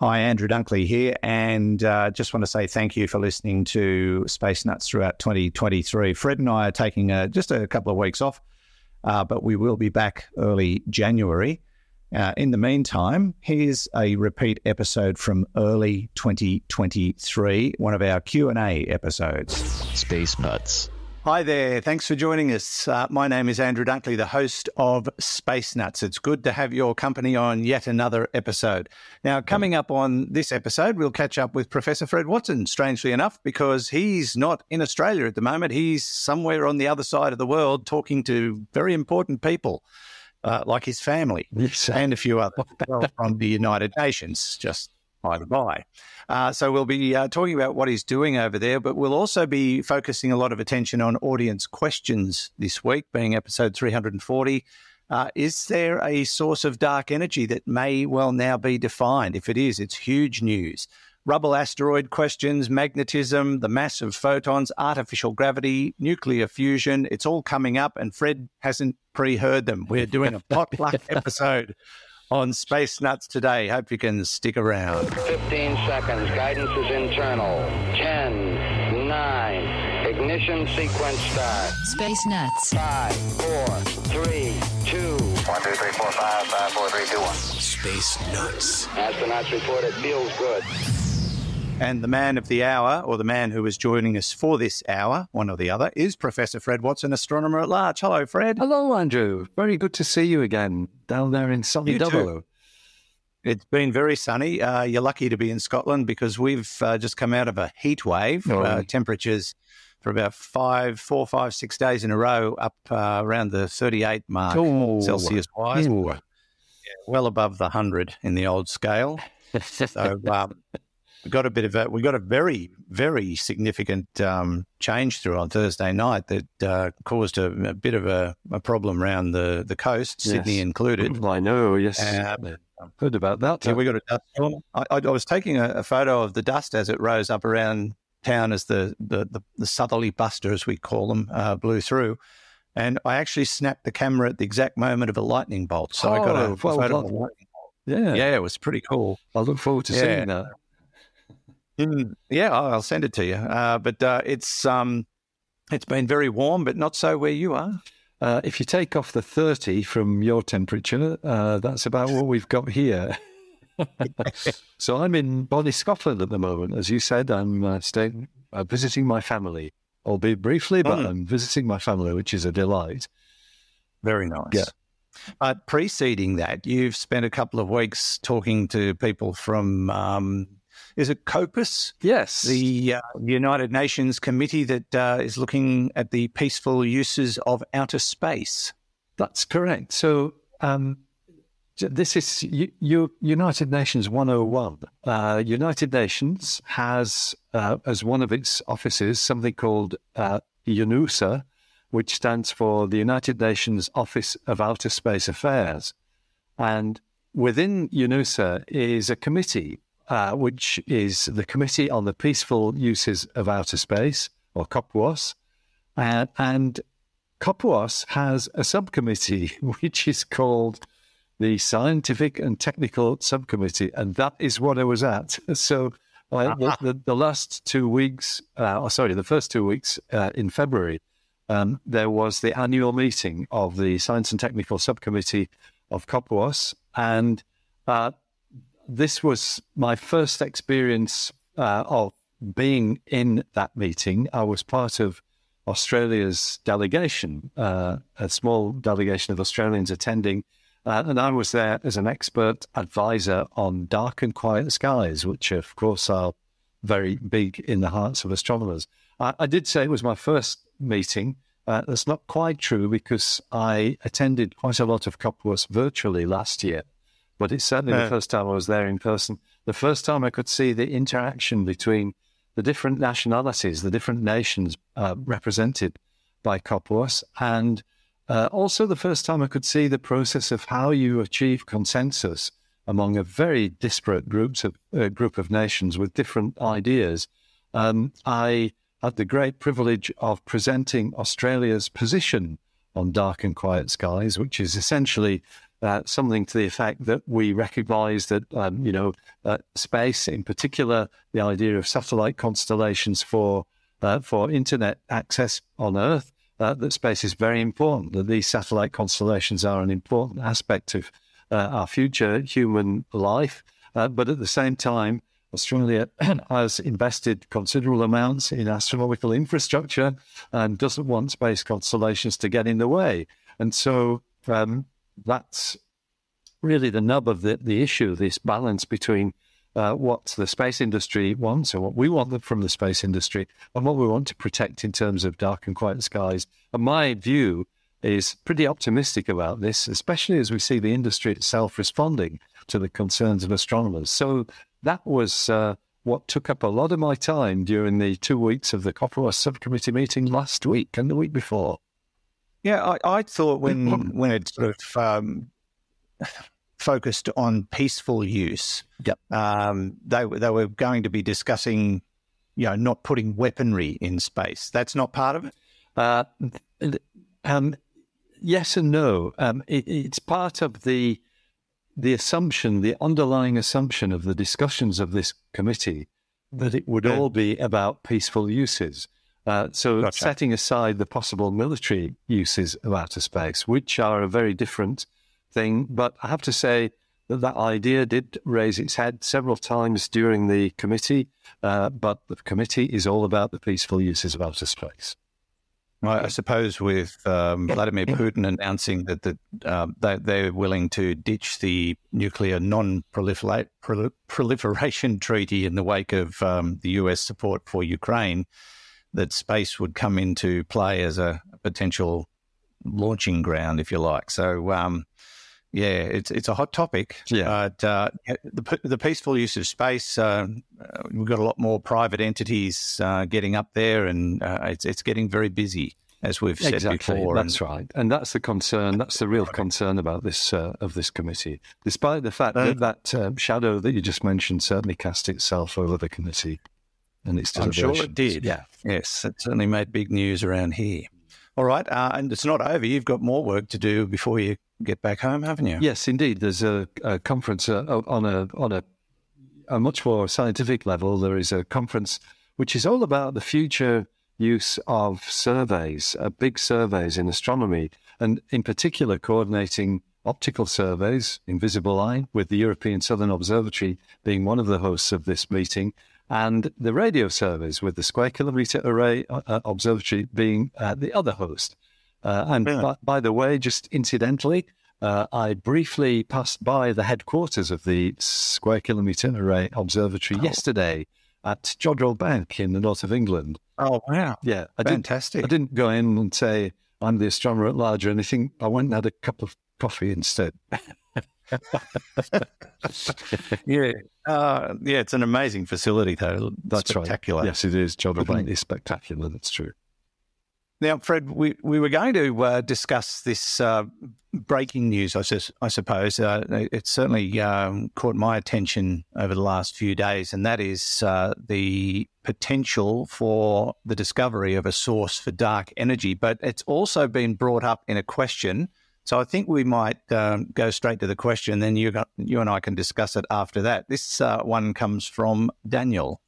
Hi, Andrew Dunkley here, and uh, just want to say thank you for listening to Space Nuts throughout 2023. Fred and I are taking a, just a couple of weeks off, uh, but we will be back early January. Uh, in the meantime, here's a repeat episode from early 2023, one of our Q&A episodes. Space Nuts. Hi there. Thanks for joining us. Uh, my name is Andrew Dunkley, the host of Space Nuts. It's good to have your company on yet another episode. Now, coming up on this episode, we'll catch up with Professor Fred Watson, strangely enough, because he's not in Australia at the moment. He's somewhere on the other side of the world talking to very important people. Uh, like his family Yes. and a few other from the United Nations, just by the by. Uh, so we'll be uh, talking about what he's doing over there, but we'll also be focusing a lot of attention on audience questions this week, being episode 340. Uh, is there a source of dark energy that may well now be defined? If it is, it's huge news. Rubble asteroid questions, magnetism, the mass of photons, artificial gravity, nuclear fusion, it's all coming up, and Fred hasn't pre heard them. We're doing a potluck episode on Space Nuts today. Hope you can stick around. 15 seconds. Guidance is internal. 10, 9. Ignition sequence start. Space Nuts. 5, 4, 3, 2. 1, 2, 3, 4, 5, 5, 4, 3, 2, 1. Space Nuts. Astronauts report it feels good. And the man of the hour, or the man who is joining us for this hour, one or the other, is Professor Fred Watson, astronomer at large. Hello, Fred. Hello, Andrew. Very good to see you again down there in sunny. Dublin. It's been very sunny. Uh, you're lucky to be in Scotland because we've uh, just come out of a heat wave. Oh. Uh, temperatures for about five, four, five, six days in a row up uh, around the 38 mark Oh. Celsius wise, Ooh. well above the 100 in the old scale. So um, we got a bit of a we got a very very significant um, change through on Thursday night that uh, caused a, a bit of a, a problem around the the coast, Sydney included. I know, yes. Um, Heard about that. Yeah, we got a dust storm. I, I, was taking a, a photo of the dust as it rose up around town as the the, the, the southerly buster, as we call them, uh, blew through. And I actually snapped the camera at the exact moment of a lightning bolt. So I got a Oh, well photo. of a done. lightning yeah. bolt. Yeah, it was pretty cool. I look forward to Yeah. seeing that. Mm, yeah, I'll send it to you. Uh, but uh, it's um, it's been very warm, but not so where you are. Uh, if you take off the 30 from your temperature, uh, that's about what we've got here. so I'm in Bonnie, Scotland at the moment. As you said, I'm uh, staying, uh, visiting my family, albeit briefly, but Mm. I'm visiting my family, which is a delight. Very nice. Yeah. But preceding that, you've spent a couple of weeks talking to people from, um, is it COPUOS? Yes. the uh, United Nations committee that uh, is looking at the peaceful uses of outer space. That's correct. So um, this is United Nations 101. Uh, United Nations has uh, as one of its offices something called uh, UNOOSA, which stands for the United Nations Office of Outer Space Affairs. And within UNOOSA is a committee, uh, which is the Committee on the Peaceful Uses of Outer Space, or COPUOS. Uh, and COPUOS has a subcommittee which is called the Scientific and Technical Subcommittee, and that is what I was at. So, uh, the, the, the last two weeks, uh, oh, sorry, the first two weeks uh, in February, um, there was the annual meeting of the Science and Technical Subcommittee of COPUOS, and uh, this was my first experience uh, of being in that meeting. I was part of Australia's delegation, uh, a small delegation of Australians attending, uh, and I was there as an expert advisor on dark and quiet skies, which, of course, are very big in the hearts of astronomers. I, I did say it was my first meeting. Uh, that's not quite true because I attended quite a lot of COPUOS virtually last year, but it's certainly Yeah. the first time I was there in person. The first time I could see the interaction between the different nationalities, the different nations uh, represented by COPUOS, and uh, also the first time I could see the process of how you achieve consensus among a very disparate groups of uh, group of nations with different ideas. Um, I had the great privilege of presenting Australia's position on dark and quiet skies, which is essentially uh, something to the effect that we recognize that, um, you know, uh, space, in particular, the idea of satellite constellations for uh, for internet access on Earth, uh, that space is very important. That these satellite constellations are an important aspect of uh, our future human life. Uh, but at the same time, Australia has invested considerable amounts in astronomical infrastructure and doesn't want space constellations to get in the way. And so um, that's really the nub of the, the issue this balance between uh, what the space industry wants and what we want from the space industry and what we want to protect in terms of dark and quiet skies. And my view is pretty optimistic about this, especially as we see the industry itself responding to the concerns of astronomers. So that was uh, what took up a lot of my time during the two weeks of the COPUOS subcommittee meeting last week and the week before. Yeah, I, I thought when when it sort of um, focused on peaceful use, yep. Um, they they were going to be discussing, you know, not putting weaponry in space. That's not part of it. Uh, um, yes and no. Um, it, it's part of the the assumption, the underlying assumption of the discussions of this committee that it would yeah. all be about peaceful uses. Uh, so, gotcha. setting aside the possible military uses of outer space, which are a very different thing, but I have to say that that idea did raise its head several times during the committee. Uh, but the committee is all about the peaceful uses of outer space. I suppose with um, Vladimir Putin announcing that the, um, they, they're willing to ditch the nuclear non-proliferation treaty in the wake of um, the US support for Ukraine, that space would come into play as a potential launching ground, if you like. So, um, yeah, it's it's a hot topic. Yeah, but uh, the the peaceful use of space, uh, we've got a lot more private entities uh, getting up there, and uh, it's it's getting very busy, as we've said exactly. before. That's and, right, and that's the concern. That's the real concern about this uh, of this committee, despite the fact that that um, shadow that you just mentioned certainly cast itself over the committee and its I'm sure it did. Yeah, yes, it certainly made big news around here. All right, uh, and it's not over. You've got more work to do before you get back home, haven't you? Yes, indeed. There's a, a conference uh, on a on a a much more scientific level. There is a conference which is all about the future use of surveys, uh, big surveys in astronomy, and in particular coordinating optical surveys, invisible eye, with the European Southern Observatory being one of the hosts of this meeting, and the radio surveys with the Square Kilometre Array uh, uh, Observatory being uh, the other host. Uh, and yeah. by, by, the way, just incidentally, uh, I briefly passed by the headquarters of the Square Kilometre Array Observatory oh. yesterday at Jodrell Bank in the north of England. Oh, wow. Yeah. I Fantastic. Didn't, I didn't go in and say, I'm the astronomer at large or anything. I went and had a cup of coffee instead. yeah, uh, yeah, it's an amazing facility, though. That's spectacular. Right. Yes, it is. Jodrell Bank is spectacular. That's true. Now, Fred, we, we were going to uh, discuss this uh, breaking news, I, I suppose. Uh, it certainly um, caught my attention over the last few days, and that is uh, the potential for the discovery of a source for dark energy. But it's also been brought up in a question so I think we might um, go straight to the question, then you got, you and I can discuss it after that. This uh, one comes from Daniel.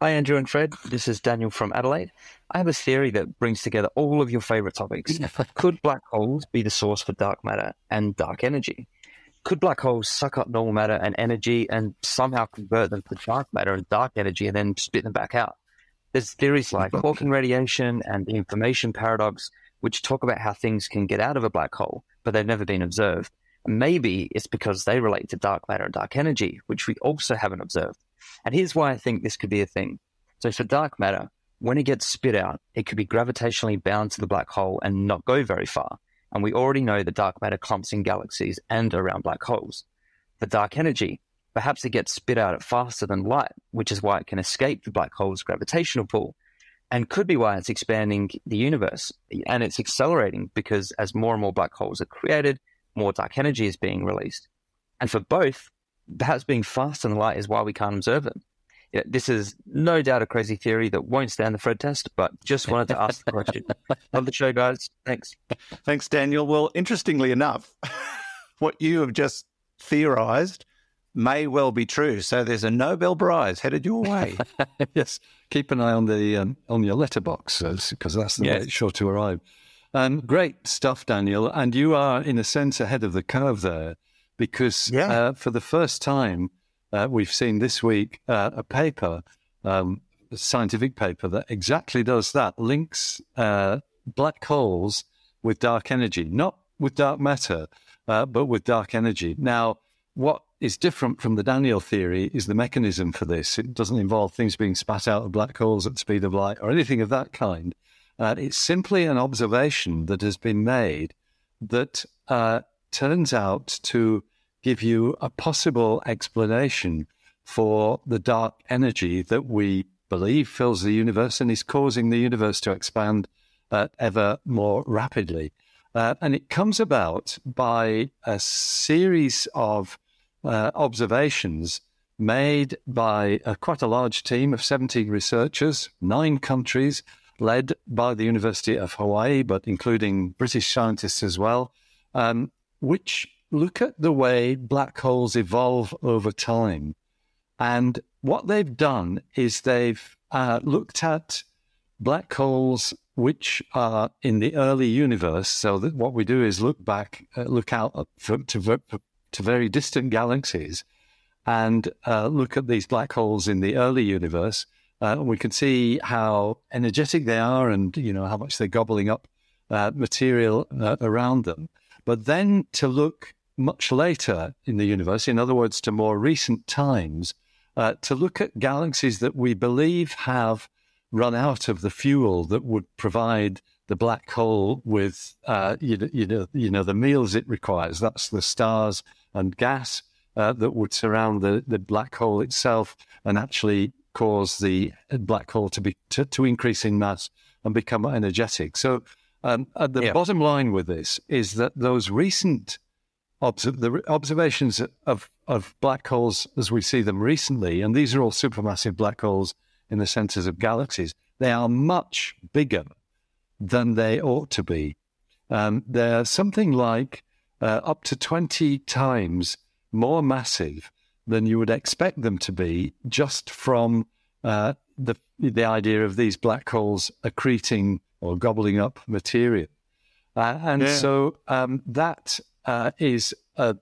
Hi, Andrew and Fred. This is Daniel from Adelaide. I have a theory that brings together all of your favorite topics. Could black holes be the source for dark matter and dark energy? Could black holes suck up normal matter and energy and somehow convert them to dark matter and dark energy and then spit them back out? There's theories like Hawking radiation and the information paradox, which talk about how things can get out of a black hole but they've never been observed. Maybe it's because they relate to dark matter and dark energy, which we also haven't observed. And here's why I think this could be a thing. So for dark matter, when it gets spit out, it could be gravitationally bound to the black hole and not go very far. And we already know that dark matter clumps in galaxies and around black holes. For dark energy, perhaps it gets spit out faster than light, which is why it can escape the black hole's gravitational pull and could be why it's expanding the universe. And it's accelerating because as more and more black holes are created, more dark energy is being released. And for both, perhaps being faster than light is why we can't observe them. Yeah, this is no doubt a crazy theory that won't stand the Fred test, but just wanted to ask the question. Love the show, guys. Thanks. Thanks, Daniel. Well, interestingly enough, what you have just theorized may well be true. So there's a Nobel Prize headed your way. yes, keep an eye on the um, on your letterbox because that's the Yes. way it's sure to arrive. Um, great stuff, Daniel, and you are in a sense ahead of the curve there because Yeah. uh, for the first time uh, we've seen this week uh, a paper, um, a scientific paper that exactly does that, links uh, black holes with dark energy, not with dark matter, uh, but with dark energy. Now, what is different from the Daniel theory is the mechanism for this. It doesn't involve things being spat out of black holes at the speed of light or anything of that kind. Uh, it's simply an observation that has been made that uh, turns out to give you a possible explanation for the dark energy that we believe fills the universe and is causing the universe to expand uh, ever more rapidly. Uh, and it comes about by a series of uh, observations made by uh, quite a large team of 17 researchers, nine countries, led by the University of Hawaii, but including British scientists as well, um, which look at the way black holes evolve over time. And what they've done is they've uh, looked at black holes which are in the early universe. So that what we do is look back, uh, look out for, to, ver- to very distant galaxies, and uh, look at these black holes in the early universe. Uh, we can see how energetic they are, and you know how much they're gobbling up uh, material uh, around them. But then to look much later in the universe, in other words, to more recent times, uh, to look at galaxies that we believe have run out of the fuel that would provide the black hole with, uh, you, know, you know, you know, the meals it requires. That's the stars and gas uh, that would surround the, the black hole itself and actually cause the black hole to be to, to increase in mass and become energetic. So, um, uh, the Yeah. bottom line with this is that those recent obs- the observations of, of black holes as we see them recently, and these are all supermassive black holes in the centers of galaxies, they are much bigger than they ought to be. Um, they're something like uh, up to 20 times more massive than you would expect them to be just from uh, the, the idea of these black holes accreting or gobbling up material. Uh, and Yeah. so um, that uh, is uh,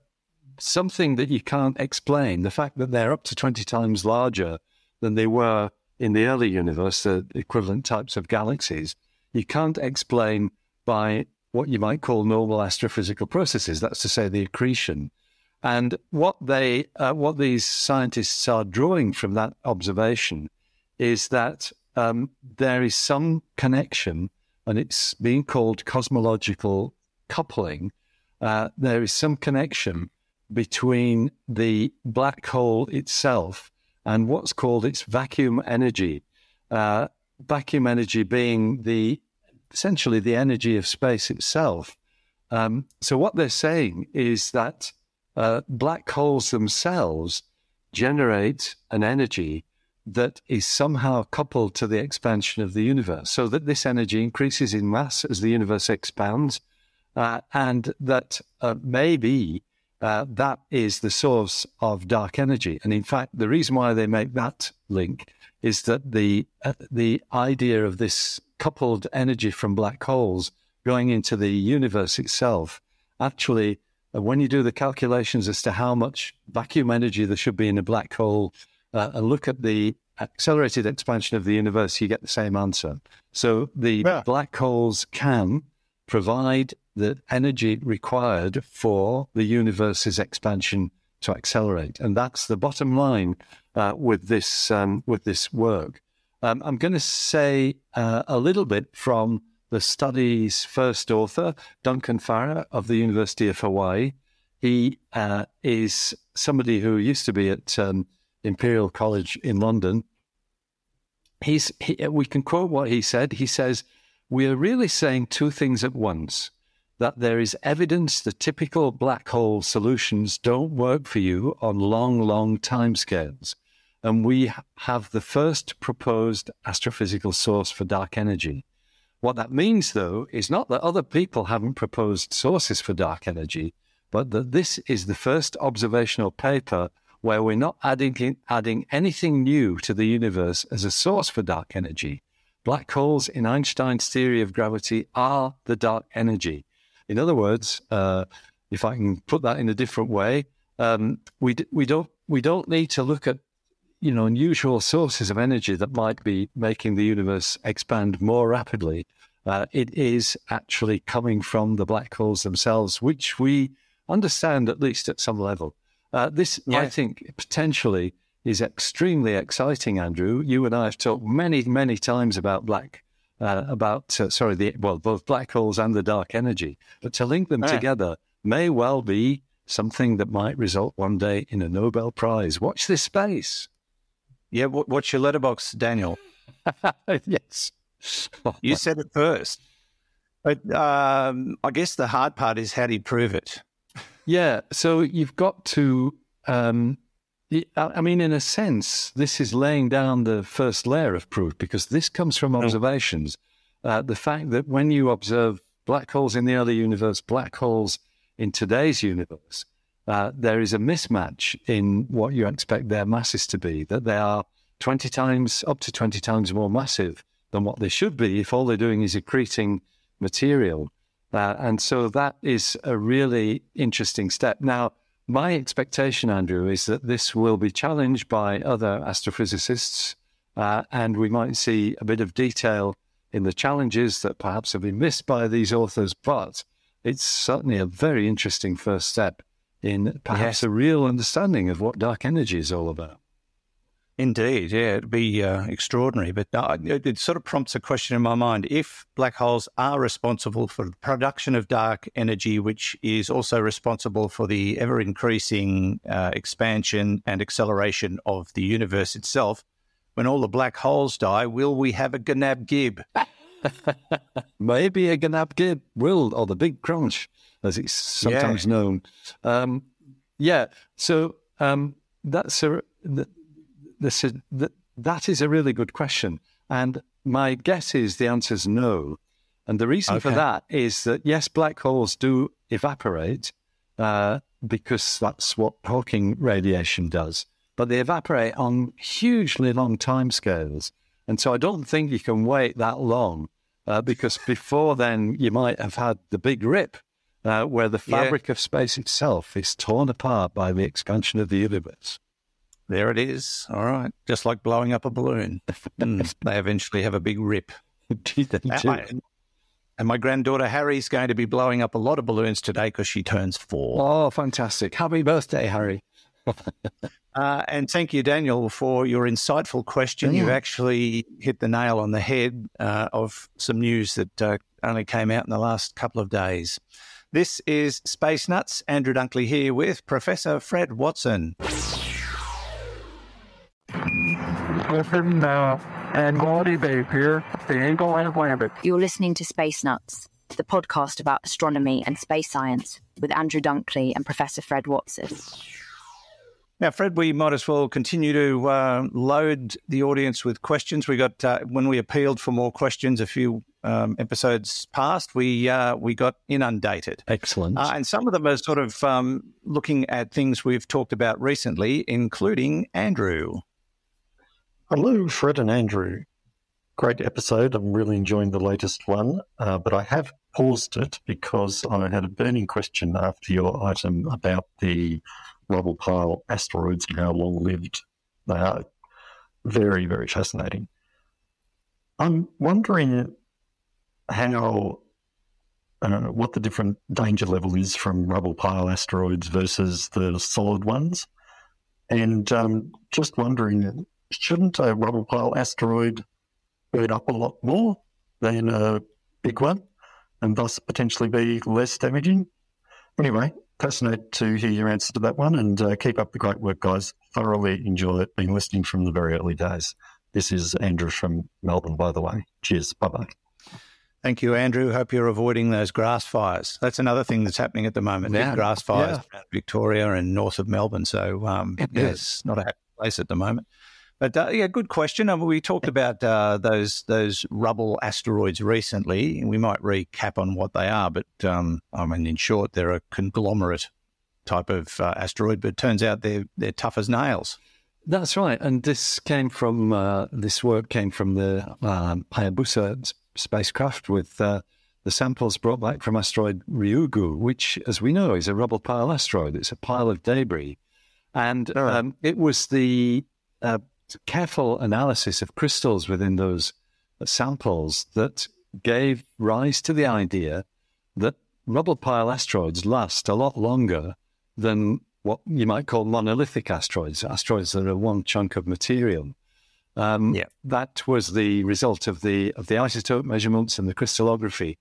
something that you can't explain. The fact that they're up to 20 times larger than they were in the early universe, the equivalent types of galaxies, you can't explain by what you might call normal astrophysical processes. That's to say, the accretion. And what they, uh, what these scientists are drawing from that observation is that um, there is some connection, and it's being called cosmological coupling. Uh, there is some connection between the black hole itself and what's called its vacuum energy. Uh, vacuum energy being the essentially the energy of space itself. Um, so what they're saying is that uh, black holes themselves generate an energy that is somehow coupled to the expansion of the universe, so that this energy increases in mass as the universe expands, uh, and that uh, maybe uh, that is the source of dark energy. And in fact, the reason why they make that link is that the uh, the idea of this coupled energy from black holes going into the universe itself actually uh, when you do the calculations as to how much vacuum energy there should be in a black hole uh, and look at the accelerated expansion of the universe, you get the same answer. So the Yeah. black holes can provide the energy required for the universe's expansion to accelerate, and that's the bottom line uh, with this um, with this work. Um, I'm going to say uh, a little bit from the study's first author, Duncan Farrah of the University of Hawaii. He uh, is somebody who used to be at um, Imperial College in London. He's, he, we can quote what he said. He says, We are really saying two things at once that there is evidence the typical black hole solutions don't work for you on long, long timescales. And we have the first proposed astrophysical source for dark energy. What that means, though, is not that other people haven't proposed sources for dark energy, but that this is the first observational paper where we're not adding, adding anything new to the universe as a source for dark energy. Black holes in Einstein's theory of gravity are the dark energy. In other words, uh, if I can put that in a different way, um, we d- we don't we don't need to look at you know unusual sources of energy that might be making the universe expand more rapidly. Uh, it is actually coming from the black holes themselves, which we understand at least at some level. Uh, this, yeah. I think, potentially is extremely exciting, Andrew. You and I have talked many, many times about black, uh, about uh, sorry, the well, both black holes and the dark energy. But to link them together may well be something that might result one day in a Nobel Prize. Watch this space. Yeah, watch your letterbox, Daniel? yes, you said it first. But um, I guess the hard part is how do you prove it? Yeah, so you've got to. Um, I mean, in a sense, this is laying down the first layer of proof because this comes from oh. observations. Uh, the fact that when you observe black holes in the early universe, black holes in today's universe, uh, there is a mismatch in what you expect their masses to be, that they are 20 times, up to 20 times more massive than what they should be if all they're doing is accreting material. Uh, and so that is a really interesting step. Now, my expectation, Andrew, is that this will be challenged by other astrophysicists, uh, and we might see a bit of detail in the challenges that perhaps have been missed by these authors. But it's certainly a very interesting first step in perhaps yes. a real understanding of what dark energy is all about. Indeed, yeah, it'd be uh, extraordinary. But uh, it, it, sort of prompts a question in my mind. If black holes are responsible for the production of dark energy, which is also responsible for the ever increasing uh, expansion and acceleration of the universe itself, when all the black holes die, will we have a Gnab Gib? Maybe a Gnab Gib will, or the Big Crunch, as it's sometimes yeah. known. Um, yeah, so um, that's a. The, this is, that, that is a really good question. And my guess is the answer is no. And the reason okay. for that is that, yes, black holes do evaporate uh, because that's what Hawking radiation does, but they evaporate on hugely long time scales. And so I don't think you can wait that long uh, because before then you might have had the big rip uh, where the fabric yeah. of space itself is torn apart by the expansion of the universe. There it is. All right. Just like blowing up a balloon. mm, they eventually have a big rip. and, and my granddaughter Harry's going to be blowing up a lot of balloons today because she turns four. Oh, fantastic. Happy birthday, Harry. uh, and thank you, Daniel, for your insightful question. You've actually hit the nail on the head uh, of some news that uh, only came out in the last couple of days. This is Space Nuts. Andrew Dunkley here with Professor Fred Watson. Listen now, and Quality Base here, the Eagle Atlantic. You're listening to Space Nuts, the podcast about astronomy and space science with Andrew Dunkley and Professor Fred Watson. Now, Fred, we might as well continue to uh, load the audience with questions. We got uh, when we appealed for more questions a few um, episodes past, we uh, we got inundated. Excellent. Uh, and some of them are sort of um, looking at things we've talked about recently, including Andrew. Hello, Fred and Andrew. Great episode. I'm really enjoying the latest one, uh, but I have paused it because I had a burning question after your item about the rubble pile asteroids and how long lived they are. Very, very fascinating. I'm wondering how, uh, what the different danger level is from rubble pile asteroids versus the solid ones. And um, just wondering shouldn't a rubble pile asteroid burn up a lot more than a big one and thus potentially be less damaging? Anyway, fascinated to hear your answer to that one and uh, keep up the great work, guys. Thoroughly enjoy it. Been listening from the very early days. This is Andrew from Melbourne, by the way. Cheers. Bye bye. Thank you, Andrew. Hope you're avoiding those grass fires. That's another thing that's happening at the moment. Yeah. grass fires yeah. Victoria and north of Melbourne. So, um, yeah, it's not a happy place at the moment. But uh, yeah, good question. I mean, we talked about uh, those those rubble asteroids recently. We might recap on what they are, but um, I mean, in short, they're a conglomerate type of uh, asteroid, but it turns out they're they're tough as nails. That's right, and this came from uh, this work came from the um, Hayabusa spacecraft with uh, the samples brought back from asteroid Ryugu, which, as we know, is a rubble pile asteroid. It's a pile of debris, and um, it was the uh, careful analysis of crystals within those samples that gave rise to the idea that rubble pile asteroids last a lot longer than what you might call monolithic asteroids, asteroids that are one chunk of material. Um, Yeah. That was the result of the of the isotope measurements and the crystallography,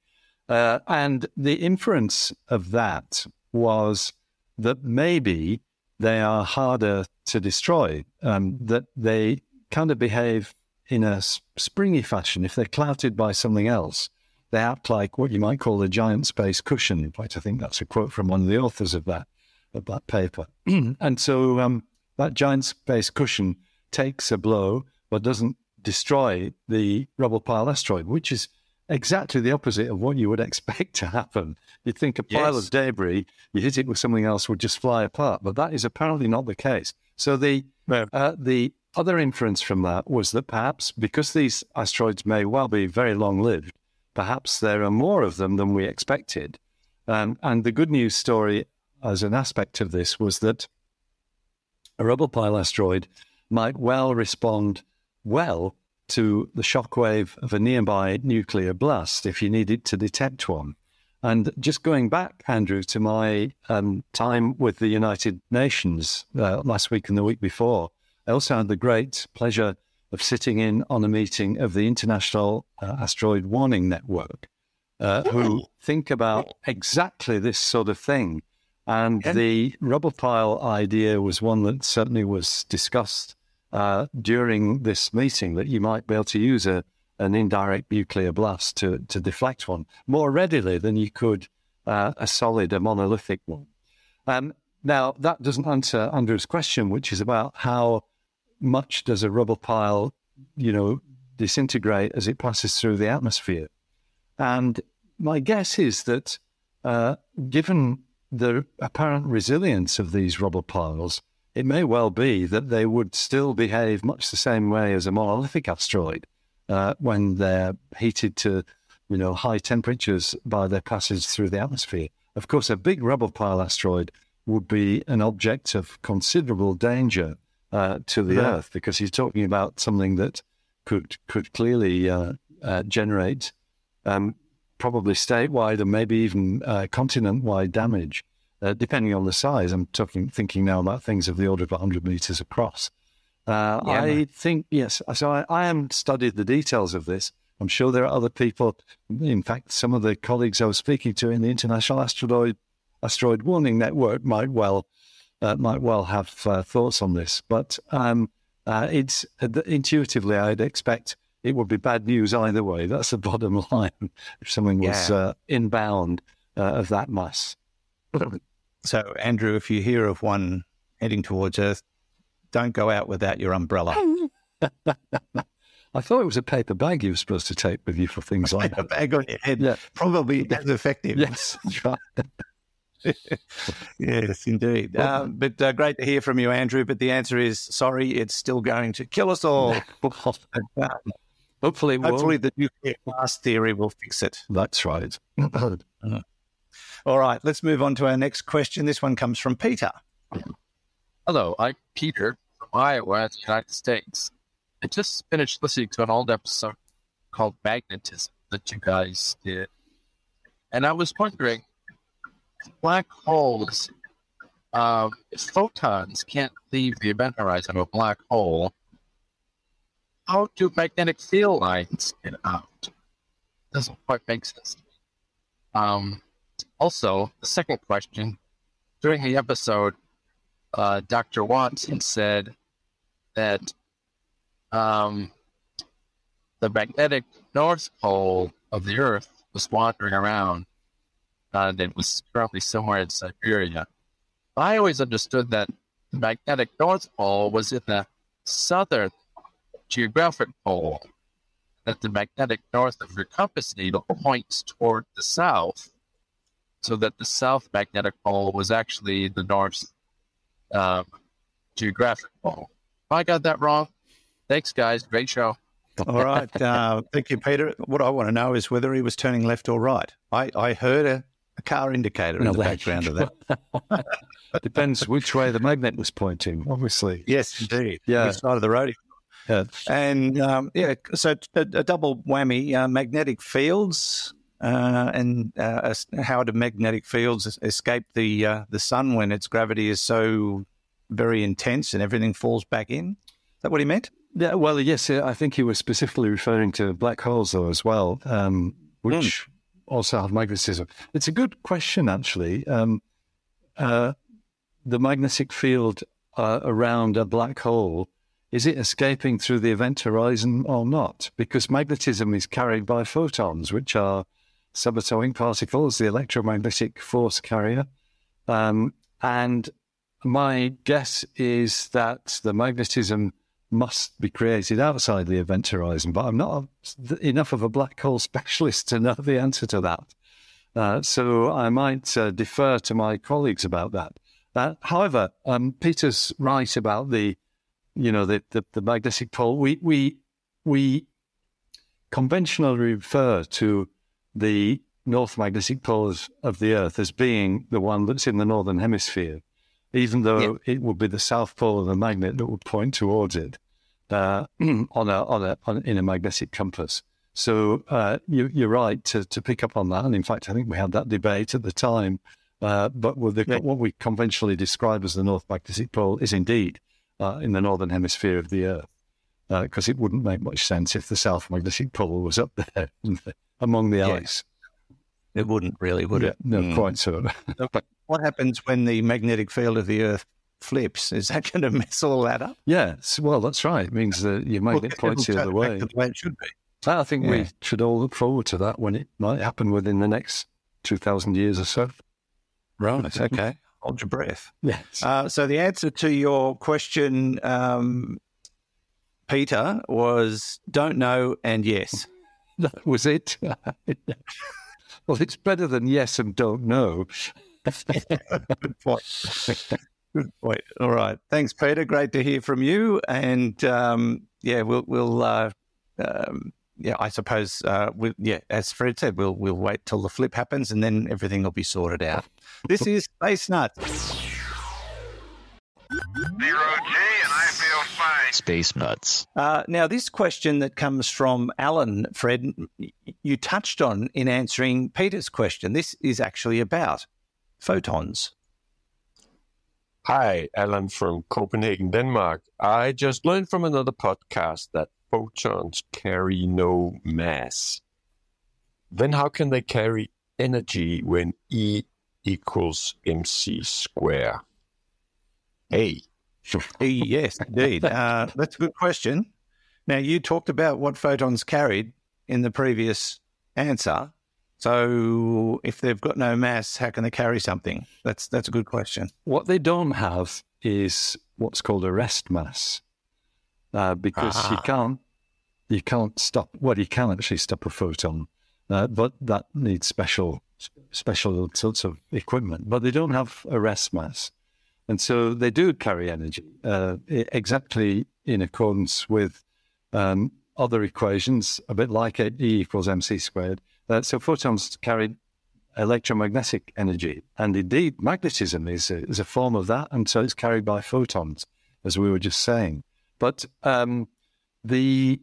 uh, and the inference of that was that maybe they are harder to destroy, um, that they kind of behave in a springy fashion. If they're clouted by something else, they act like what you might call a giant space cushion. In fact, I think that's a quote from one of the authors of that of that paper. and so um, that giant space cushion takes a blow, but doesn't destroy the rubble pile asteroid, which is exactly the opposite of what you would expect to happen. You'd think a pile Yes. of debris, you hit it with something else, would just fly apart, but that is apparently not the case. So the uh, the other inference from that was that perhaps because these asteroids may well be very long lived, perhaps there are more of them than we expected. Um, and the good news story, as an aspect of this, was that a rubble pile asteroid might well respond well to the shockwave of a nearby nuclear blast if you needed to detect one. And just going back, Andrew, to my um, time with the United Nations uh, last week and the week before, I also had the great pleasure of sitting in on a meeting of the International uh, Asteroid Warning Network, uh, who think about exactly this sort of thing. And the rubble pile idea was one that certainly was discussed uh, during this meeting that you might be able to use a, an indirect nuclear blast to, to deflect one more readily than you could uh, a solid, a monolithic one. Um, now, that doesn't answer Andrew's question, which is about how much does a rubble pile, you know, disintegrate as it passes through the atmosphere. And my guess is that uh, given the apparent resilience of these rubble piles, it may well be that they would still behave much the same way as a monolithic asteroid uh, when they're heated to, you know, high temperatures by their passage through the atmosphere. Of course, a big rubble pile asteroid would be an object of considerable danger uh, to the Yeah. Earth because you're talking about something that could could clearly uh, uh, generate um, probably statewide and maybe even uh, continent-wide damage, uh, depending on the size. I'm talking, thinking now about things of the order of 100 meters across. Uh, Yeah. I think yes. So I, I haven't studied the details of this. I'm sure there are other people. In fact, some of the colleagues I was speaking to in the International Asteroid Asteroid Warning Network might well uh, might well have uh, thoughts on this. But um, uh, it's intuitively, I'd expect it would be bad news either way. That's the bottom line. If something was Yeah. uh, inbound uh, of that mass. So, Andrew, if you hear of one heading towards Earth, don't go out without your umbrella. I thought it was a paper bag you were supposed to take with you for things like a that. bag on your head, Yeah. probably as effective. Yes, right. yes, indeed. Uh, but uh, great to hear from you, Andrew. But the answer is sorry, it's still going to kill us all. Hopefully, it Hopefully, will. the nuclear blast theory will fix it. That's right. All right, let's move on to our next question. This one comes from Peter. Hello, I'm Peter from Iowa, United States. I just finished listening to an old episode called Magnetism that you guys did. And I was wondering, black holes, if photons can't leave the event horizon of a black hole, how do magnetic field lines get out? Doesn't quite make sense. Um, also, the second question, during the episode, uh, Dr. Watson said that um, the magnetic north pole of the Earth was wandering around uh, and it was currently somewhere in Siberia. I always understood that the magnetic north pole was in the southern geographic pole, that the magnetic north of your compass needle points toward the south. So that the south magnetic pole was actually the north's um, geographic pole. If I got that wrong, thanks, guys. Great show. All right. Uh, thank you, Peter. What I want to know is whether he was turning left or right. I, I heard a, a car indicator in No, the that- background of that. Depends which way the magnet was pointing, obviously. Yes, indeed. Yeah. Which side of the road? Yeah. And um, yeah, so a, a double whammy: uh, magnetic fields, uh, and uh, how do magnetic fields escape the uh, the sun when its gravity is so very intense and everything falls back in? Is that what he meant? Yeah, well, yes, I think he was specifically referring to black holes, though, as well, um, which also have magnetism. It's a good question, actually. Um, uh, the magnetic field uh, around a black hole is it escaping through the event horizon or not? Because magnetism is carried by photons, which are subatomic particles, the electromagnetic force carrier. Um, and my guess is that the magnetism must be created outside the event horizon, but I'm not enough of a black hole specialist to know the answer to that. Uh, so I might uh, defer to my colleagues about that. Uh, however, um, Peter's right about the, you know, the, the, the magnetic pole. We we we conventionally refer to the north magnetic pole of- the Earth as being the one that's in the northern hemisphere, even though it would be the south pole of the magnet that would point towards it uh, on a on a on, in a magnetic compass. So uh, you, you're right to, to pick up on that, and in fact, I think we had that debate at the time. Uh, but the, what we conventionally describe as the north magnetic pole is indeed uh, in the northern hemisphere of the Earth, because it wouldn't make much sense if the south magnetic pole was up there among the Yeah. ice. It wouldn't really, would Yeah, it? no, Mm. quite so. What happens when the magnetic field of the Earth flips? Is that going to mess all that up? yes, well, that's right. It means that you might Well, points it'll the other way. the way it should be. I think we should all look forward to that when it might happen within the next 2,000 years or so. Right. Okay. Hold your breath. Yes. Uh, so the answer to your question, um, Peter, was don't know and yes. That was it. well, it's better than yes and don't know. Good point. Good point. All right. Thanks, Peter. Great to hear from you. And um, yeah, we'll we'll uh, um, yeah, I suppose uh, we yeah, as Fred said, we'll we'll wait till the flip happens and then everything will be sorted out. This is Space Nuts. Space Nuts. Uh, now, this question that comes from Alan, Fred, you touched on in answering Peter's question. This is actually about photons. Hi, Alan from Copenhagen, Denmark. I just learned from another podcast that photons carry no mass. Then how can they carry energy when E equals mc square? A. Yes, indeed. Uh, that's a good question. Now, you talked about what photons carried in the previous answer. So, if they've got no mass, how can they carry something? That's that's a good question. What they don't have is what's called a rest mass, uh, because you Ah. can't you can't stop. Well, you can actually stop a photon, uh, but that needs special special sorts of equipment. But they don't have a rest mass, and so they do carry energy uh, exactly in accordance with um, other equations, a bit like E equals mc squared. Uh, so photons carry electromagnetic energy. And indeed, magnetism is a, is a form of that. And so it's carried by photons, as we were just saying. But um, the,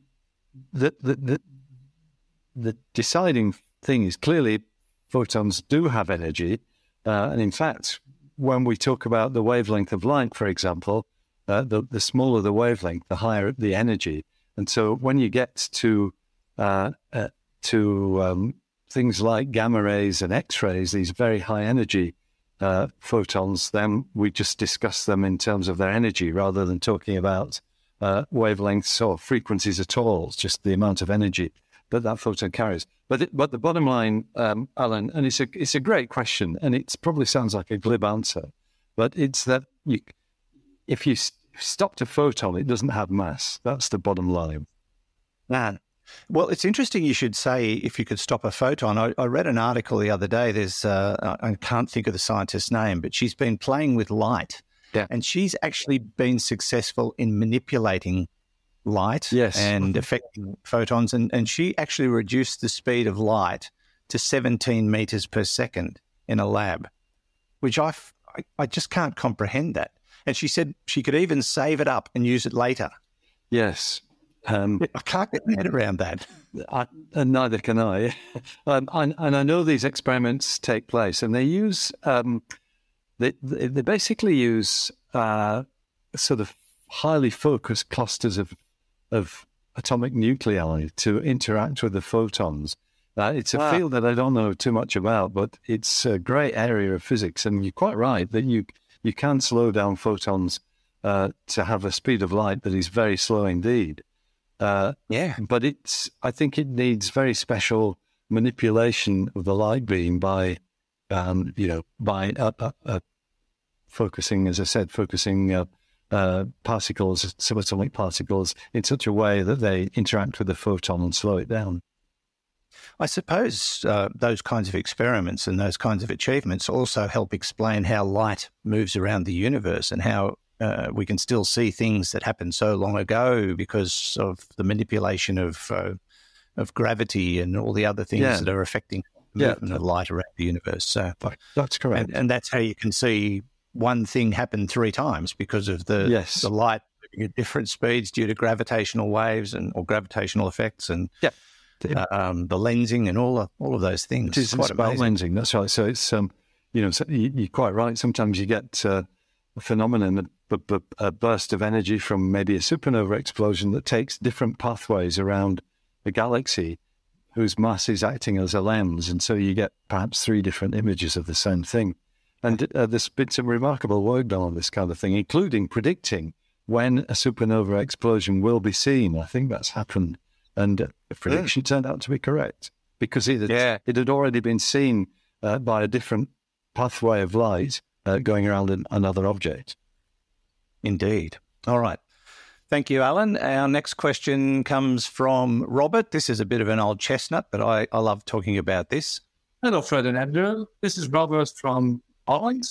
the, the, the, the deciding thing is clearly photons do have energy. Uh, and in fact, when we talk about the wavelength of light, for example, uh, the, the smaller the wavelength, the higher the energy. And so when you get to uh, uh, to um, things like gamma rays and X rays, these very high energy uh, photons, then we just discuss them in terms of their energy rather than talking about uh, wavelengths or frequencies at all. It's just the amount of energy that that photon carries. But it, but the bottom line, um, Alan, and it's a it's a great question, and it probably sounds like a glib answer, but it's that you if you stopped a photon, it doesn't have mass. That's the bottom line. Man, Well, it's interesting you should say if you could stop a photon. I, I read an article the other day. There's, uh, I can't think of the scientist's name, but she's been playing with light. Yeah. And she's actually been successful in manipulating light Yes. and affecting photons. And, and she actually reduced the speed of light to 17 meters per second in a lab, which I, f- I, I just can't comprehend that. And she said she could even save it up and use it later. Yes. Um, I can't get my head around that. I, and neither can I. um, and, and I know these experiments take place, and they use um, they they they basically use uh, sort of highly focused clusters of of atomic nuclei to interact with the photons. Uh, it's a Wow. field that I don't know too much about, but it's a great area of physics, and you're quite right that you you can slow down photons uh, to have a speed of light that is very slow indeed. Uh, Yeah. but it's I think it needs very special manipulation of the light beam by, um, you know, by uh, uh, uh, focusing, as I said, focusing uh, particles, subatomic particles, in such a way that they interact with the photon and slow it down. I suppose uh, those kinds of experiments and those kinds of achievements also help explain how light moves around the universe and how uh, we can still see things that happened so long ago because of the manipulation of uh, of gravity and all the other things Yeah. that are affecting the Yeah. movement of light around the universe. So, That's correct. and, and that's how you can see one thing happen three times because of the Yes. the light at different speeds due to gravitational waves and or gravitational effects and Yeah. um, the lensing and all of, all of those things. It is Quite about amazing. lensing. That's right. So it's um, you know, so you're quite right. Sometimes you get uh, a phenomenon, a, a, a burst of energy from maybe a supernova explosion that takes different pathways around a galaxy, whose mass is acting as a lens, and so you get perhaps three different images of the same thing. And uh, there's been some remarkable work done on this kind of thing, including predicting when a supernova explosion will be seen. I think that's happened, and uh, the prediction turned out to be correct because it had, Yeah. it had already been seen uh, by a different pathway of light uh, going around an, another object. Indeed. All right. Thank you, Alan. Our next question comes from Robert. This is a bit of an old chestnut, but I, I love talking about this. Hello, Fred and Andrew. This is Robert from Holland,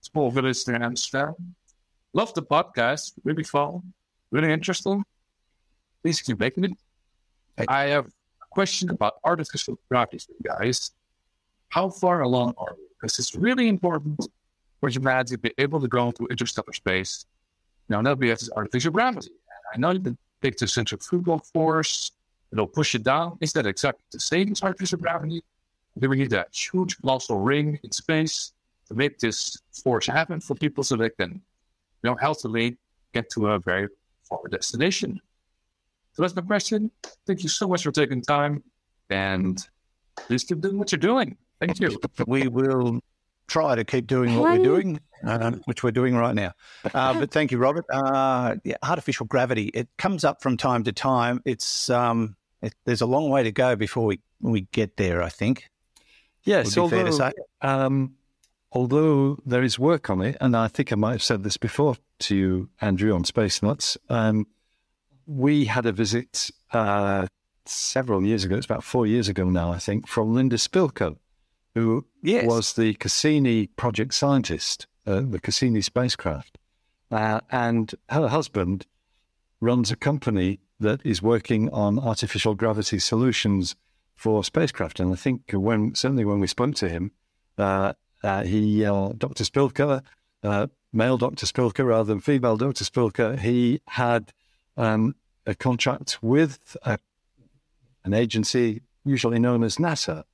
small village near Amsterdam. Love the podcast. Really fun. Really interesting. Please keep making it. I have a question about artificial gravity, for you guys. How far along are we? Because it's really important for humanity to be able to go into interstellar space. Now, now we have this artificial gravity. I know that take the centrifugal force, it'll push it down. Is that exactly the same as artificial gravity? Do we need a huge colossal ring in space make this force happen for people so they can, you know, healthily get to a very far destination? So that's my question. Thank you so much for taking time, and please keep doing what you're doing. Thank you. We will try to keep doing what we're doing, uh, which we're doing right now. Uh, but thank you, Robert. Uh, yeah, artificial gravity, it comes up from time to time. It's um, it, There's a long way to go before we, we get there, I think. Yes, Would be fair to although, say. Um, although there is work on it, and I think I might have said this before to you, Andrew, on Space Nuts. Um, we had a visit uh, several years ago. It's about four years ago now, I think, from Linda Spilker, who Yes. was the Cassini project scientist, uh, the Cassini spacecraft, uh, and her husband runs a company that is working on artificial gravity solutions for spacecraft. And I think when certainly when we spoke to him, uh, uh, he uh, Dr. Spilker, uh, male Dr. Spilker rather than female Dr. Spilker, he had um, a contract with a, an agency usually known as NASA.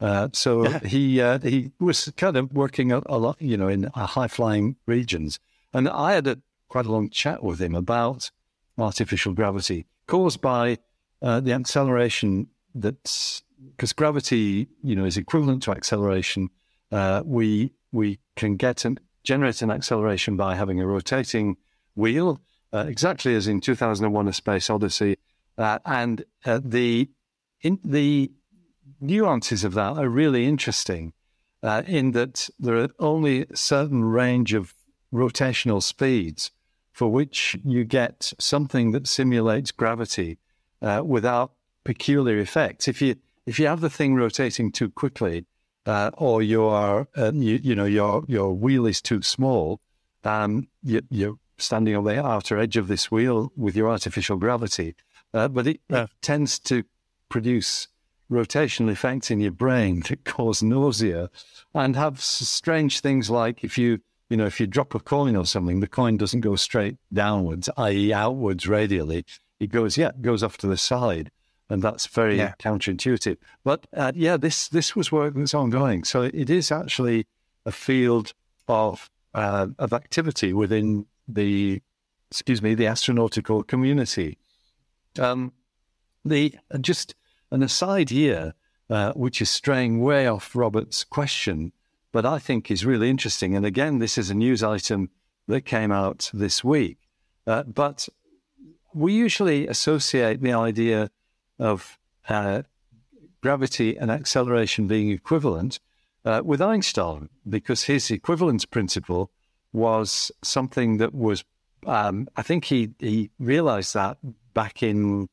Uh, so he uh, he was kind of working a, a lot, you know, in high flying regions, and I had a quite a long chat with him about artificial gravity caused by uh, the acceleration that's because gravity, you know, is equivalent to acceleration. Uh, we we can get and generate an acceleration by having a rotating wheel, uh, exactly as in 2001: A Space Odyssey, uh, and uh, the in the nuances of that are really interesting. Uh, in that there are only a certain range of rotational speeds for which you get something that simulates gravity uh, without peculiar effects. If you if you have the thing rotating too quickly, uh, or your uh, you, you know your your wheel is too small, um, you, you're standing on the outer edge of this wheel with your artificial gravity, uh, but it, it tends to produce rotational effects in your brain that cause nausea and have strange things like if you you know if you drop a coin or something the coin doesn't go straight downwards i.e outwards radially. It goes yeah it goes off to the side and that's very Yeah. counterintuitive but uh, yeah this this was work that's ongoing so it is actually a field of uh, of activity within the excuse me the astronautical community um, the just an aside here, uh, which is straying way off Robert's question, but I think is really interesting. And again, this is a news item that came out this week. Uh, but we usually associate the idea of uh, gravity and acceleration being equivalent uh, with Einstein, because his equivalence principle was something that was, um, I think he, he realized that back in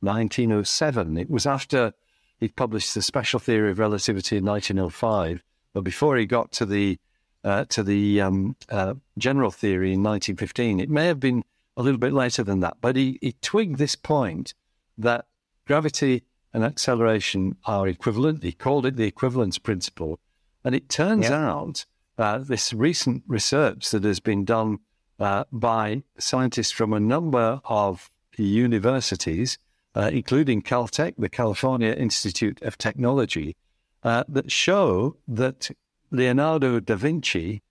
1907. It was after he published the special theory of relativity in 1905, but before he got to the uh, to the um, uh, general theory in 1915. It may have been a little bit later than that, but he, he twigged this point that gravity and acceleration are equivalent. He called it the equivalence principle, and it turns Yeah. out uh, this recent research that has been done uh, by scientists from a number of universities, uh, including Caltech, the California Institute of Technology, uh, that show that Leonardo da Vinci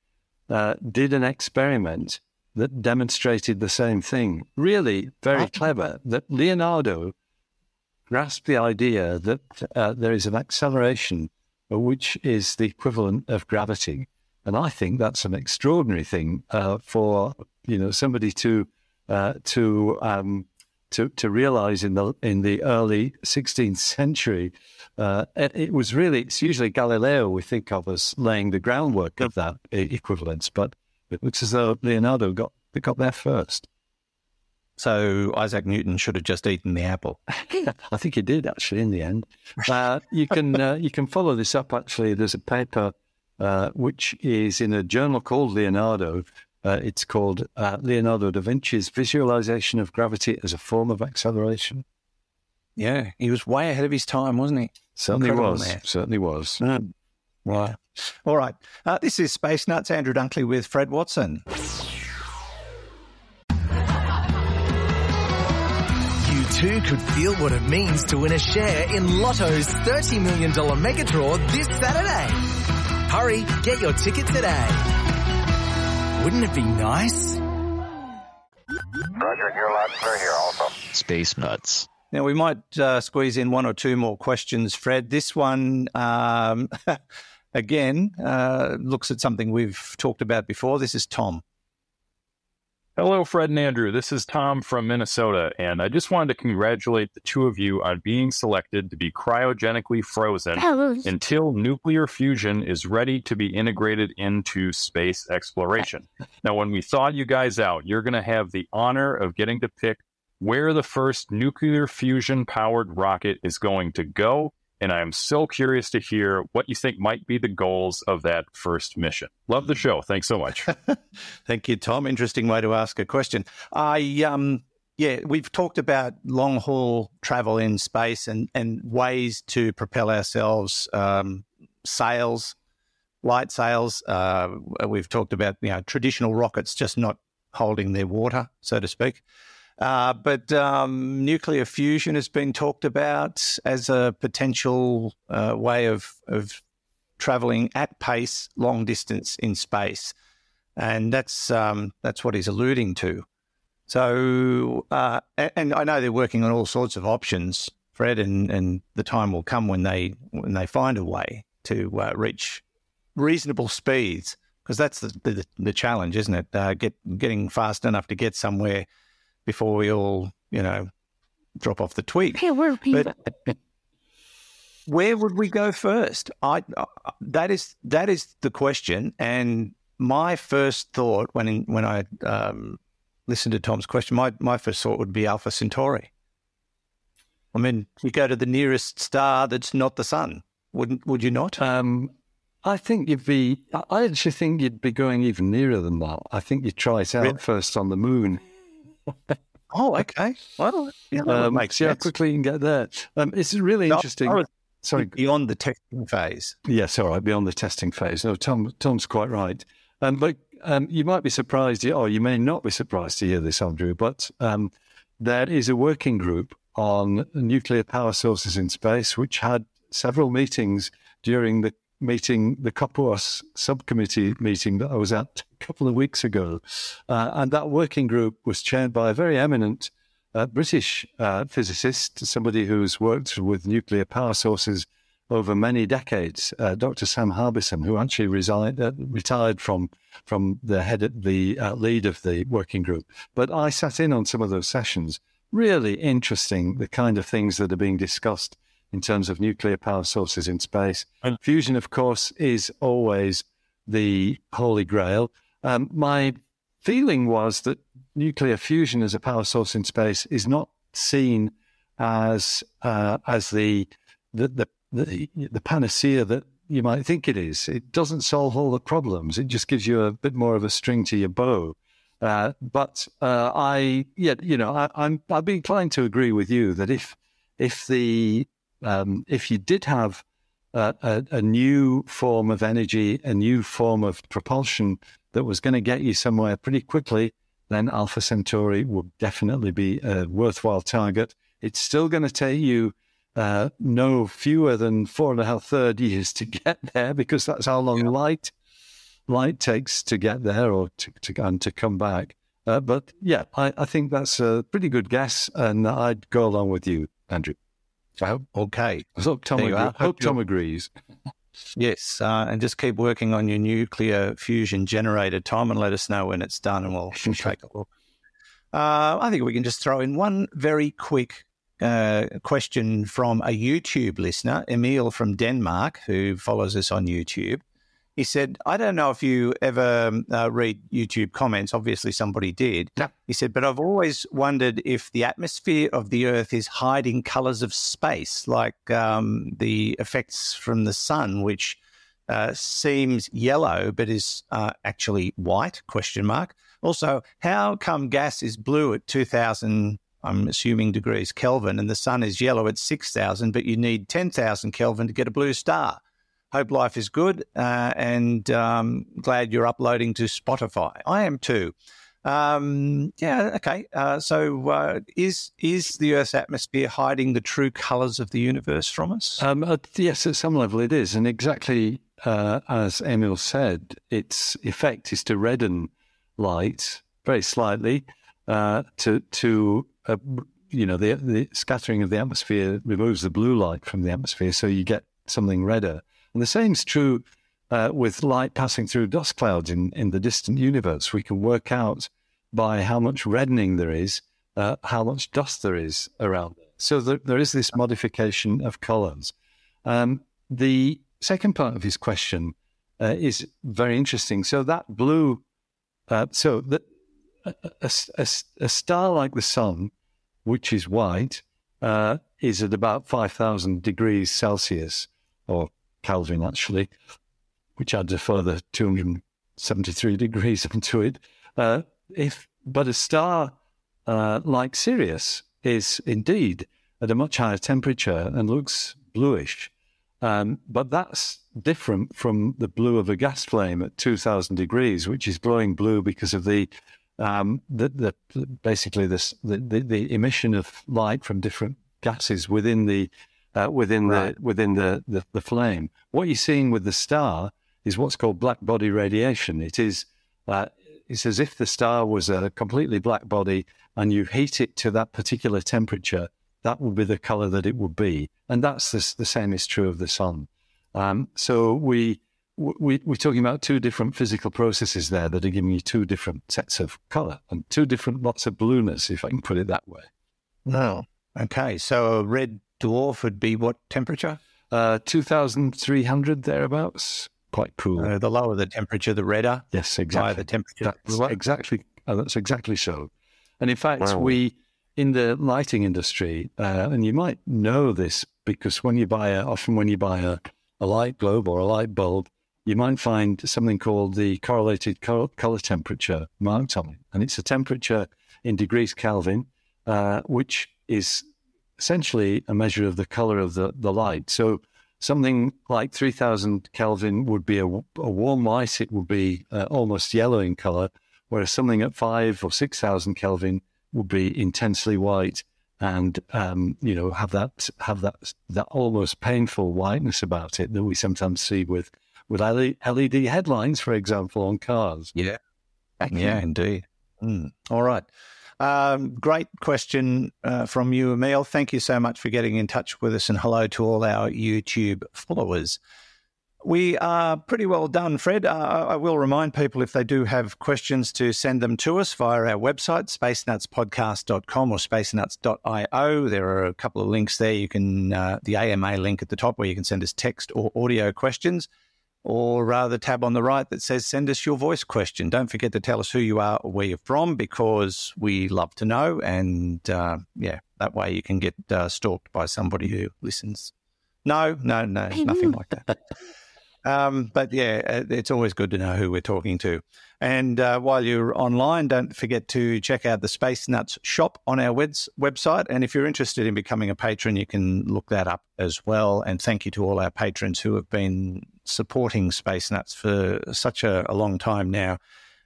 uh, did an experiment that demonstrated the same thing. Really very clever that Leonardo grasped the idea that uh, there is an acceleration which is the equivalent of gravity. And I think that's an extraordinary thing uh, for you know somebody to uh, to um, to to realize in the in the early 16th century. Uh, it, was really it's usually Galileo we think of as laying the groundwork of that equivalence, but it looks as though Leonardo got got there first. So Isaac Newton should have just eaten the apple. I think he did actually in the end. Uh, you can uh, you can follow this up. Actually, there's a paper uh, which is in a journal called Leonardo. Uh, it's called uh, Leonardo da Vinci's Visualization of Gravity as a Form of Acceleration. Yeah, he was way ahead of his time, wasn't he? Certainly Incredible was. man. Certainly was. Right. All right. Uh, this is Space Nuts. Andrew Dunkley with Fred Watson. Too could feel what it means to win a share in Lotto's $30 million mega draw this Saturday. Hurry, get your ticket today. Wouldn't it be nice? Roger, you're loud clear here also. Space Nuts. Now, we might uh, squeeze in one or two more questions, Fred. This one, um, again, uh, looks at something we've talked about before. This is Tom. Hello, Fred and Andrew. This is Tom from Minnesota, and I just wanted to congratulate the two of you on being selected to be cryogenically frozen oh, until nuclear fusion is ready to be integrated into space exploration. Now, when we thaw you guys out, you're going to have the honor of getting to pick where the first nuclear fusion powered rocket is going to go. And I am so curious to hear what you think might be the goals of that first mission. Love the show. Thanks so much. Thank you, Tom. Interesting way to ask a question. I um yeah, we've talked about long haul travel in space and and ways to propel ourselves. Um, sails, light sails. Uh, we've talked about you know traditional rockets just not holding their water, so to speak. Uh, but um, nuclear fusion has been talked about as a potential uh, way of of traveling at pace, long distance in space and that's um, that's what he's alluding to. So, uh, and I know they're working on all sorts of options, Fred, and, and the time will come when they when they find a way to uh, reach reasonable speeds, because that's the, the the challenge, isn't it? Uh, get getting fast enough to get somewhere before we all, you know, drop off the twig. But where would we go first? I uh, that is that is the question, and my first thought when when I um, listened to Tom's question, my my first thought would be Alpha Centauri. I mean, you go to the nearest star that's not the sun, wouldn't? Would you not? Um, I think you'd be. I actually think you'd be going even nearer than that. I think you'd try it out Really? first on the moon. Oh, okay. Well, yeah, um, makes see how sense. quickly you get there. Um, it's really No, interesting. Was Sorry, beyond the testing phase. Yes, all right, beyond the testing phase. No, Tom, Tom's quite right. Um, but um, you might be surprised, or you may not be surprised to hear this, Andrew, but um, there is a working group on nuclear power sources in space, which had several meetings during the meeting, the COPUOS subcommittee meeting that I was at a couple of weeks ago. Uh, and that working group was chaired by a very eminent uh, British uh, physicist, somebody who's worked with nuclear power sources over many decades, uh, Dr. Sam Harbison, who actually resigned, uh, retired from from the head, of the uh, lead of the working group. But I sat in on some of those sessions. Really interesting, the kind of things that are being discussed in terms of nuclear power sources in space. And fusion, of course, is always the holy grail. Um, my feeling was that nuclear fusion as a power source in space is not seen as uh, as the the, the the the panacea that you might think it is. It doesn't solve all the problems. It just gives you a bit more of a string to your bow. Uh, but uh, I, yeah, you know, I, I'm I'd be inclined to agree with you that if if the um, if you did have a, a, a new form of energy, a new form of propulsion that was going to get you somewhere pretty quickly, then Alpha Centauri would definitely be a worthwhile target. It's still going to take you uh, no fewer than four and a half third years to get there because that's how long light light takes to get there or to, to and to come back. Uh, but yeah, I, I think that's a pretty good guess, and I'd go along with you, Andrew. I hope. Okay. I hope Tom, agree- hope Hope Tom agrees. Yes, uh, and just keep working on your nuclear fusion generator, Tom, and let us know when it's done, and we'll, we'll take a look. Uh, I think we can just throw in one very quick uh, question from a YouTube listener, Emil from Denmark, who follows us on YouTube. He said, I don't know if you ever um, uh, read YouTube comments. Obviously, somebody did. He said, but I've always wondered if the atmosphere of the Earth is hiding colors of space, like um, the effects from the sun, which uh, seems yellow but is uh, actually white? Question mark. Also, how come gas is blue at 2000, I'm assuming degrees Kelvin, and the sun is yellow at 6000, but you need 10,000 Kelvin to get a blue star? Hope life is good, uh, and um, glad you're uploading to Spotify. I am too. Um, yeah, okay. Uh, so, uh, is is the Earth's atmosphere hiding the true colours of the universe from us? Um, uh, yes, at some level it is, and exactly uh, as Emil said, its effect is to redden light very slightly uh, to to uh, you know the the scattering of the atmosphere removes the blue light from the atmosphere, so you get something redder. And the same is true uh, with light passing through dust clouds in in the distant universe. We can work out by how much reddening there is, uh, how much dust there is around. So there, there is this modification of colors. Um, the second part of his question uh, is very interesting. So that blue, uh, so a, a, a star like the sun, which is white, uh, is at about 5,000 degrees Celsius, or Kelvin actually, which adds a further 273 degrees onto it. Uh, if but a star uh, like Sirius is indeed at a much higher temperature and looks bluish, um, but that's different from the blue of a gas flame at 2,000 degrees, which is glowing blue because of the um, the, the basically this the, the, the emission of light from different gases within the uh, within the within the, the the flame. What you're seeing with the star is what's called black body radiation. It is uh, it's as if the star was a completely black body and you heat it to that particular temperature, that would be the color that it would be. And that's the, the same is true of the sun. Um, so we, we, we're talking about two different physical processes there that are giving you two different sets of color and two different lots of blueness, if I can put it that way. No. Okay. So a red dwarf would be what temperature? Uh, 2,300 thereabouts. Quite cool. Uh, the lower the temperature, the redder. Yes, Higher exactly. the temperature. That's bluer. exactly uh, that's exactly so. And in fact, Wow. we in the lighting industry, uh, and you might know this because when you buy a, often when you buy a, a light globe or a light bulb, you might find something called the correlated color, color temperature marked on it. And it's a temperature in degrees Kelvin, uh, which is essentially a measure of the color of the, the light. So something like 3000 Kelvin would be a, a warm light, it would be uh, almost yellow in color, whereas something at five or 6000 Kelvin would be intensely white and um, you know have that have that that almost painful whiteness about it that we sometimes see with with LED headlines, for example, on cars. Yeah, yeah, indeed. Mm. All right. Um, great question uh, from you, Emil. Thank you so much for getting in touch with us, and hello to all our YouTube followers. We are pretty well done, Fred. Uh, I will remind people if they do have questions to send them to us via our website, spacenutspodcast.com or spacenuts.io. There are a couple of links there. You can, uh, the AMA link at the top where you can send us text or audio questions or rather the tab on the right that says send us your voice question. Don't forget to tell us who you are or where you're from because we love to know. And uh, yeah, that way you can get uh, stalked by somebody who listens. No, no, no, nothing like that. Um, but yeah, it's always good to know who we're talking to. And uh, while you're online, don't forget to check out the Space Nuts shop on our website. And if you're interested in becoming a patron, you can look that up as well. And thank you to all our patrons who have been supporting Space Nuts for such a, a long time now.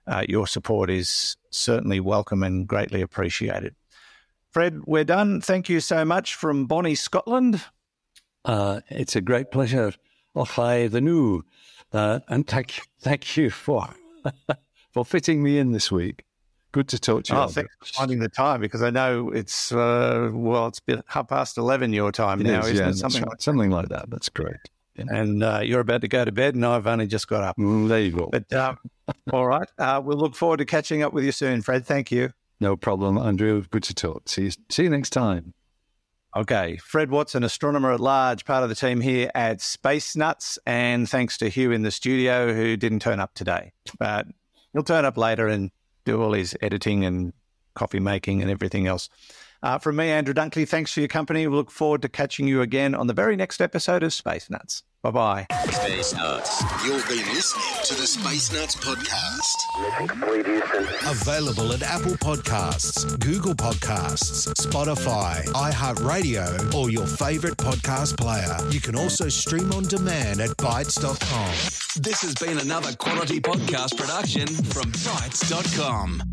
Uh, your support is certainly welcome and greatly appreciated. Fred, we're done. Thank you so much from Bonnie, Scotland. Uh, it's a great pleasure oh, hi, the new. Uh, and thank, thank you for for fitting me in this week. Good to talk to you. Oh, thanks for finding the time because I know it's uh, well, it's been half past eleven your time it now, is, isn't yeah, it? Something right. like something like that. That's correct. Yeah. And uh, you're about to go to bed, and I've only just got up. Mm, there you go. But uh, all right, uh, we'll look forward to catching up with you soon, Fred. Thank you. No problem, Andrew. Good to talk. See you. See you next time. Okay, Fred Watson, astronomer at large, part of the team here at Space Nuts, and thanks to Hugh in the studio who didn't turn up today, but he'll turn up later and do all his editing and coffee making and everything else. Uh, from me, Andrew Dunkley, thanks for your company. We look forward to catching you again on the very next episode of Space Nuts. Bye bye. Space Nuts. You've been listening to the Space Nuts podcast. Available at Apple Podcasts, Google Podcasts, Spotify, iHeartRadio, or your favorite podcast player. You can also stream on demand at Bitesz.com. This has been another quality podcast production from Bitesz.com.